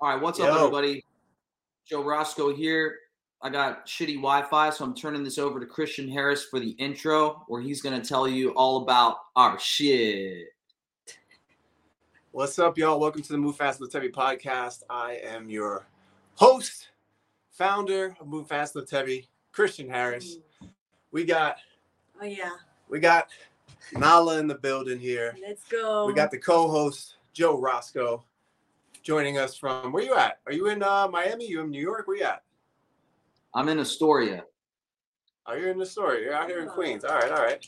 All right, what's up, everybody? Joe Roscoe here. I got shitty Wi-Fi, so I'm turning this over to Christian Harris for the intro, where he's gonna tell you all about our shit. What's up, y'all? Welcome to the Move Fast Lift Heavy podcast. I am your host, founder of Move Fast Lift Heavy, Christian Harris. We got Oh yeah, we got Nala in the building here. let's go. We got the co-host Joe Roscoe joining us from where you at? Are you in uh, Miami? You in New York? Where you at? I'm in Astoria. Oh, you're in Astoria. You're out here in. Queens. All right, all right.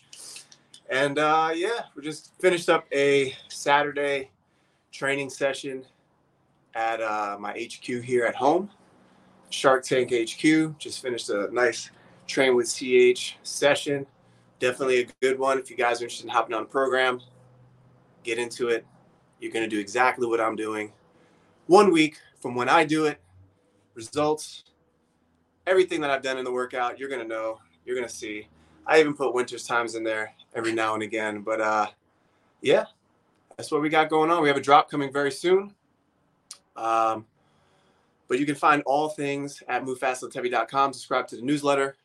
And uh, yeah, we just finished up a Saturday training session at uh, my HQ here at home, Shark Tank HQ. Just finished a nice train with CH session. Definitely a good one. If you guys are interested in hopping on the program, get into it. You're going to do exactly what I'm doing. One week from when I do it, results, everything that I've done in the workout, you're gonna know, you're gonna see. I even put winter's times in there every now and again. But uh yeah, that's what we got going on. We have a drop coming very soon. Um, but you can find all things at movefastliftheavy.com. Subscribe to the newsletter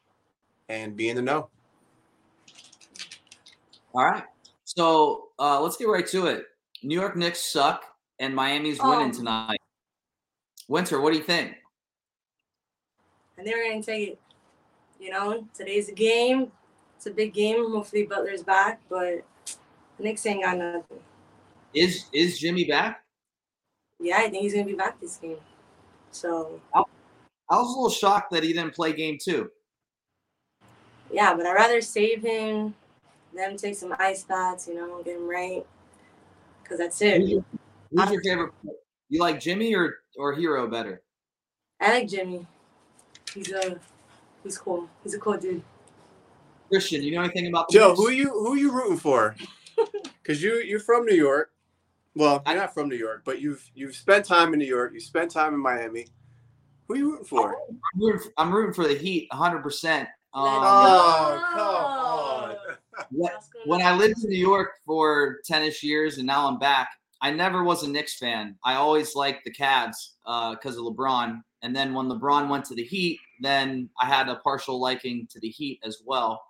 and be in the know. All right. So uh, let's get right to it. New York Knicks suck, and Miami's winning Oh. tonight. Winter, what do you think? and they were gonna take it. You know, today's a game. It's a big game. Hopefully Butler's back, but Knicks ain't got nothing. Is is Jimmy back? Yeah, I think he's gonna be back this game. So I was a little shocked that he didn't play game two. yeah, but I'd rather save him, them take some ice baths, you know, get him right. Cause that's it. Your, who's your favorite? You like Jimmy or or Herro better? I like Jimmy. He's a he's cool. He's a cool dude. Christian, you know anything about the Joe, Knicks? who are you who are you rooting for? Because you you're from New York. Well, you're not from New York, but you've you've spent time in New York. You spent time in Miami. Who are you rooting for? I'm rooting, I'm rooting for the Heat 100. percent Um, Oh, come on. When- when I lived in New York for 10ish years and now I'm back, I never was a Knicks fan. I always liked the Cavs because of LeBron. And then when LeBron went to the Heat, then I had a partial liking to the Heat as well.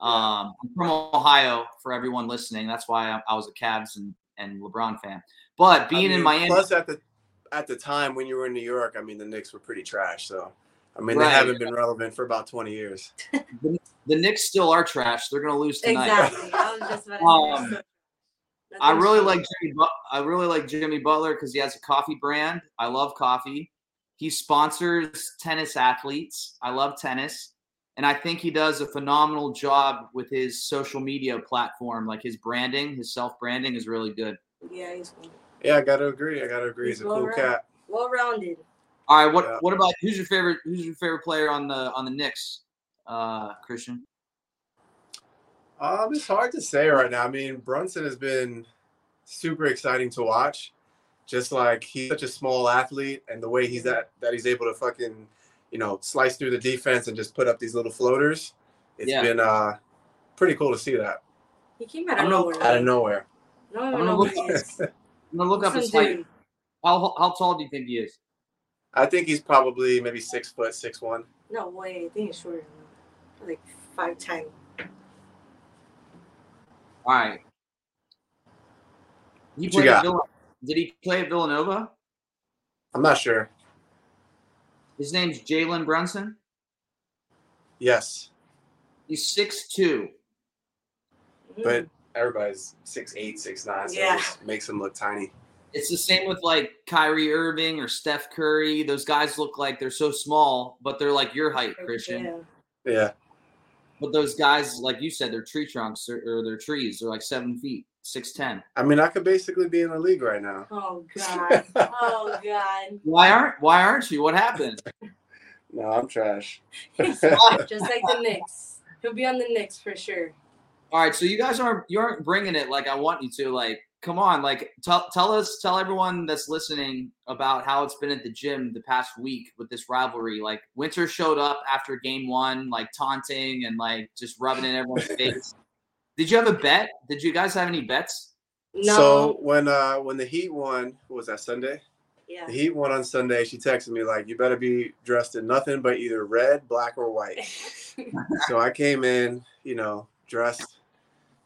Um, I'm from Ohio for everyone listening. That's why I, I was a Cavs and, and LeBron fan. But being I mean, in Miami, Plus, at the at the time when you were in New York, I mean, the Knicks were pretty trash. So, I mean, Right. they haven't been relevant for about twenty years. the Knicks still are trash. They're going to lose tonight. Exactly. I was just about to Um, say. I really like Jimmy. I really like Jimmy Butler because he has a coffee brand. I love coffee. He sponsors tennis athletes. I love tennis, and I think he does a phenomenal job with his social media platform. Like his branding, his self branding is really good. Yeah, he's cool. Yeah, I got to agree. I got to agree. He's a He's cool well cat. well rounded. All right, what Yeah. what about who's your favorite? Who's your favorite player on the on the Knicks? Uh, Christian. Um, it's hard to say right now. I mean, Brunson has been super exciting to watch. Just like he's such a small athlete, and the way he's at that he's able to fucking, you know, slice through the defense and just put up these little floaters. It's Yeah. been uh pretty cool to see that He came out of nowhere. out of nowhere. No I'm gonna look who he is. I'm gonna look up his height. How how tall do you think he is? I think he's probably maybe six foot, six one. No way. I think he's shorter than that. Like five ten. All right. He What you played at got? Villa- Did he play at Villanova? I'm not sure. His name's Jalen Brunson. Yes, He's six two. but everybody's six eight, six nine, so Yeah. it makes him look tiny. It's the same with like Kyrie Irving or Steph Curry. Those guys look like they're so small, but they're like your height, Christian. Yeah. Yeah. But those guys, like you said, they're tree trunks or, or they're trees. They're like seven feet, six ten. I mean, I could basically be in the league right now. Oh god. oh god. Why aren't Why aren't you? What happened? No, I'm trash. Just like the Knicks. He'll be on the Knicks for sure. All right, so you guys aren't you aren't bringing it like I want you to. Like, come on, like tell tell us, tell everyone that's listening about how it's been at the gym the past week with this rivalry. Like, Winter showed up after game one, like taunting and like just rubbing in everyone's face. Did you have a bet? Did you guys have any bets? No. So when uh when the Heat won, what was that Sunday? Yeah. The Heat won on Sunday. She texted me like, "You better be dressed in nothing but either red, black, or white." so I came in, you know, dressed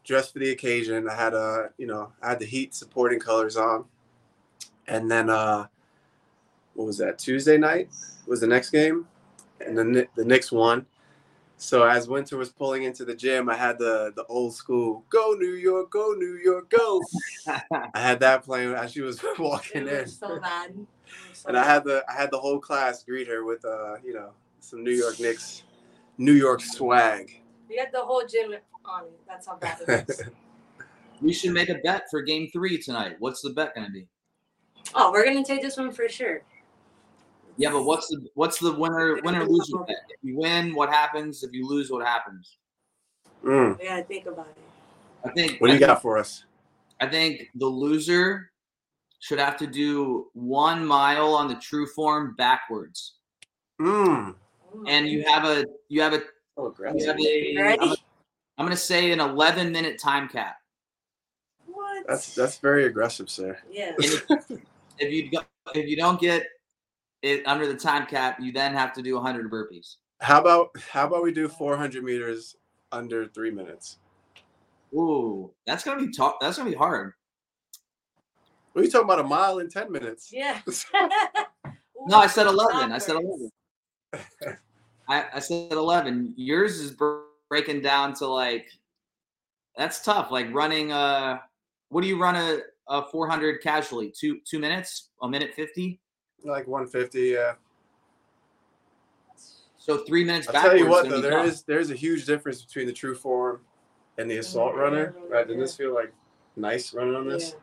dressed for the occasion. I had a, you know, I had the Heat supporting colors on, and then uh, what was that? Tuesday night was the next game, and then the, the Knicks won. So as Winter was pulling into the gym, I had the the old school "Go New York, Go New York, Go." I had that playing as she was walking It in, so bad. It was so and I had the I had the whole class greet her with uh, you know, some New York Knicks, New York swag. We got the whole gym on it. That's how bad it was. We should make a bet for game three tonight. What's the bet going to be? oh, we're gonna take this one for sure. Yeah, but what's the what's the winner winner loser bet? If you win, what happens? If you lose, what happens? Mm. We gotta think about it. I think. What do I you think- got for us? I think the loser should have to do one mile on the true form backwards, Mm. And you have a you have a Oh, you aggressive. have a ready? I'm, I'm gonna say an 11 minute time cap. What? That's that's very aggressive, sir. yeah. If you go, if you don't get it under the time cap, you then have to do 100 burpees. How about how about we do 400 meters under three minutes? Ooh, that's gonna be tough. That's gonna be hard. What are you talking about? A mile in 10 minutes? Yeah. No, I said 11. I said 11. I, I said 11. Yours is br- breaking down to like, that's tough. Like running, a, what do you run a, a 400 casually? Two, two minutes, a minute 50. Like 150, yeah. So three minutes I'll tell you what is though, gonna be there tough. is there's a huge difference between the true form and the assault runner. Right? Doesn't this feel like nice running on this? Yeah.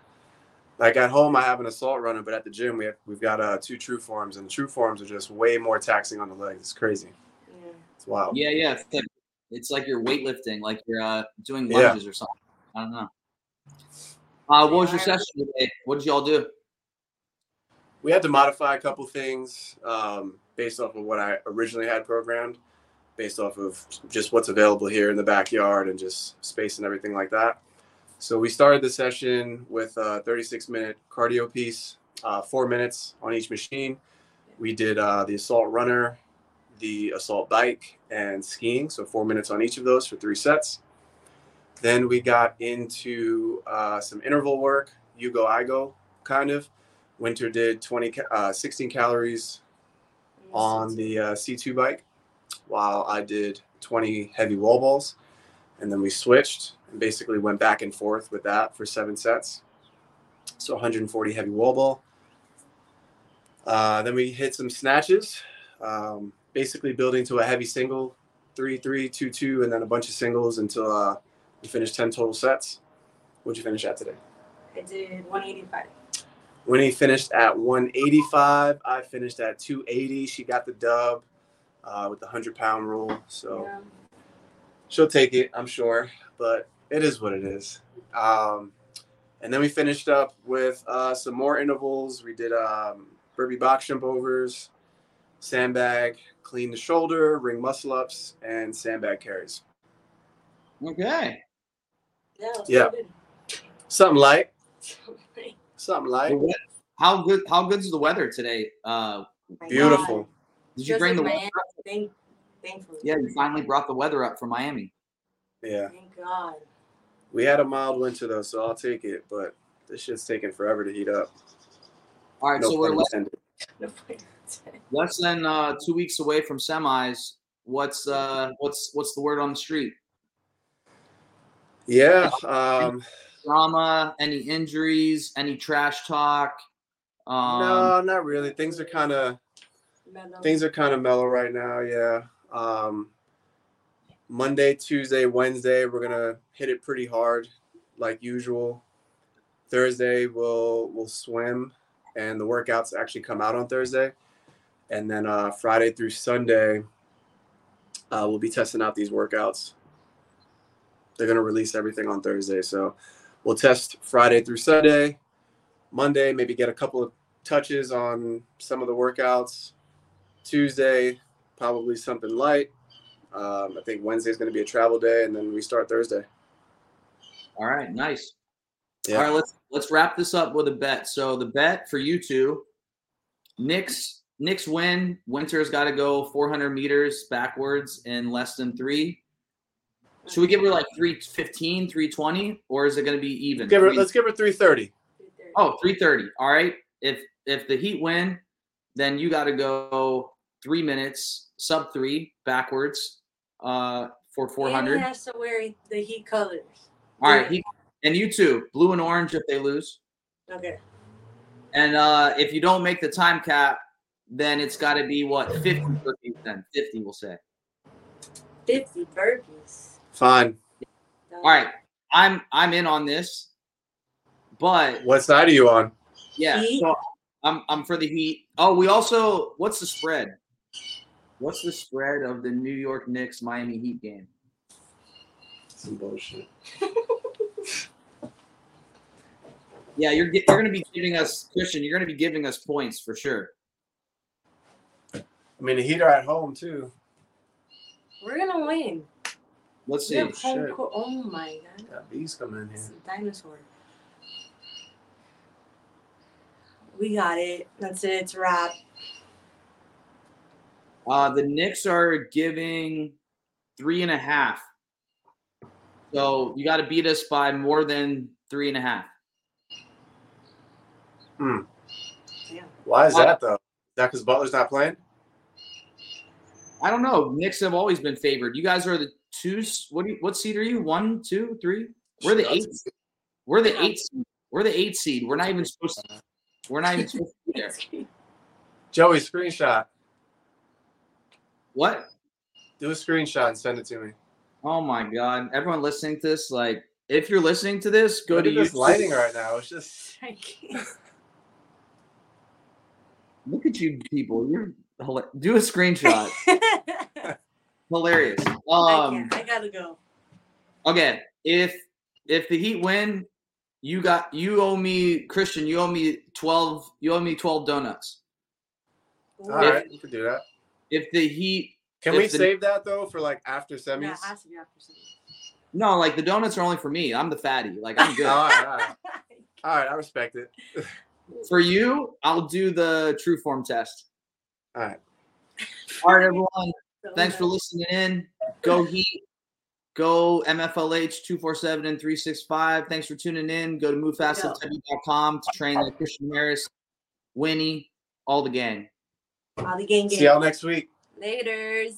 Like at home, I have an assault runner, but at the gym, we have we've got uh, two true forms, and the true forms are just way more taxing on the legs. It's crazy. Yeah. It's wild. Yeah, yeah. It's like, it's like you're weightlifting, like you're uh, doing Yeah. lunges or something. I don't know. Uh, what was your Yeah. session today? What did y'all do? We had to modify a couple things um, based off of what I originally had programmed, based off of just what's available here in the backyard and just space and everything like that. So we started the session with a 36 minute cardio piece, uh, four minutes on each machine. We did uh, the assault runner, the assault bike, and skiing. So four minutes on each of those for three sets. Then we got into uh, some interval work, you go, I go kind of. Winter did 20, uh, 16 calories on the uh, C2 bike, while I did 20 heavy wall balls. And then we switched and basically went back and forth with that for seven sets. So 140 heavy wall ball. Uh, then we hit some snatches, um, basically building to a heavy single, three, three, two, two, and then a bunch of singles until uh, we finished 10 total sets. What'd you finish at today? I did 185. Winnie finished at 185. I finished at 280. She got the dub uh, with the 100 pound rule. So Yeah. she'll take it, I'm sure. But it is what it is. Um, and then we finished up with uh, some more intervals. We did um, burpee box jump overs, sandbag, clean the shoulder, ring muscle ups, and sandbag carries. Okay. Yeah. Yeah. pretty Something light. Something light. How good? How good's the weather today? Uh, My Beautiful. God. did you Just bring the? like weather Miami, up? Thank, thankfully. Yeah, you finally brought the weather up from Miami. Yeah. Thank God. We had a mild winter though, so I'll take it. But this shit's taking forever to heat up. All right, No so we're pun less. No point. less than uh, two weeks away from semis. What's uh, what's what's the word on the street? Yeah. Um, Drama? Any injuries? Any trash talk? Um, no, not really. Things are kind of Mellow. things are kind of mellow right now. Yeah. Um, Monday, Tuesday, Wednesday, we're gonna hit it pretty hard, like usual. Thursday, we'll we'll swim, and the workouts actually come out on Thursday, and then uh, Friday through Sunday, uh, we'll be testing out these workouts. They're gonna release everything on Thursday, so we'll test Friday through Sunday. Monday, maybe get a couple of touches on some of the workouts. Tuesday, probably something light. Um, I think Wednesday is going to be a travel day, and then we start Thursday. All right, nice. Yeah. All right, let's let's wrap this up with a bet. So the bet for you two Knicks Knicks win. Winter's got to go 400 meters backwards in less than three. Should we give her like 315, 320, or is it going to be even? Give her, let's give her 330. Oh, 330. All right. If if the Heat win, then you got to go three minutes, sub three, backwards, uh, for And 400. he has to wear the Heat colors. All right. He, and you too, blue and orange if they lose. Okay. And uh, if you don't make the time cap, then it's got to be what 50 burpees. Then 50, we'll say. 50 burpees. Fine. All right. I'm I'm in on this, but What side are you on? yeah. So I'm I'm for the Heat. Oh, we also what's the spread? What's the spread of the New York Knicks Miami Heat game? Some bullshit. Yeah, you're you're gonna be giving us Christian. You're gonna be giving us points for sure. I mean, the Heat are at home too. We're going to win. Let's We see. have home shit. court. Oh my God. Got bees coming in It's here. a dinosaur. We got it. That's it. It's a wrap. Uh, the Knicks are giving three and a half. So you got to beat us by more than three and a half. Damn. Why is that though? Is that because Butler's not playing? I don't know. Knicks have always been favored. You guys are the two. What do you, what seed are you? One, two, three. We're the eight. We're the eight. Seed. We're the eight seed. We're not even supposed. To, we're not even supposed to be there. Joey, screenshot. What? Do a screenshot and send it to me. Oh my god! Everyone listening to this, like, if you're listening to this, go Look to at this YouTube. lighting right now. It's just I can't. Look at you people. You're hila- do a screenshot. Hilarious. I Um. can't. I gotta go. Okay. If if the Heat win, you got you owe me Christian. You owe me twelve. You owe me twelve donuts. all right. You can do that. If the Heat, Can we the- save that though for like after Yeah, semis? it has to be after seven. no, like the donuts are only for me. I'm the fatty. Like I'm good. right, all right, all right. I respect it. for you, I'll do the true form test. All right. All right, everyone. So Thanks for listening in. Go Heat. Go MFLH 247 and 365. Thanks for tuning in. Go to movefastmw.com to train like Christian Harris, Winnie, all the gang. All the gang See y'all next week. Laters.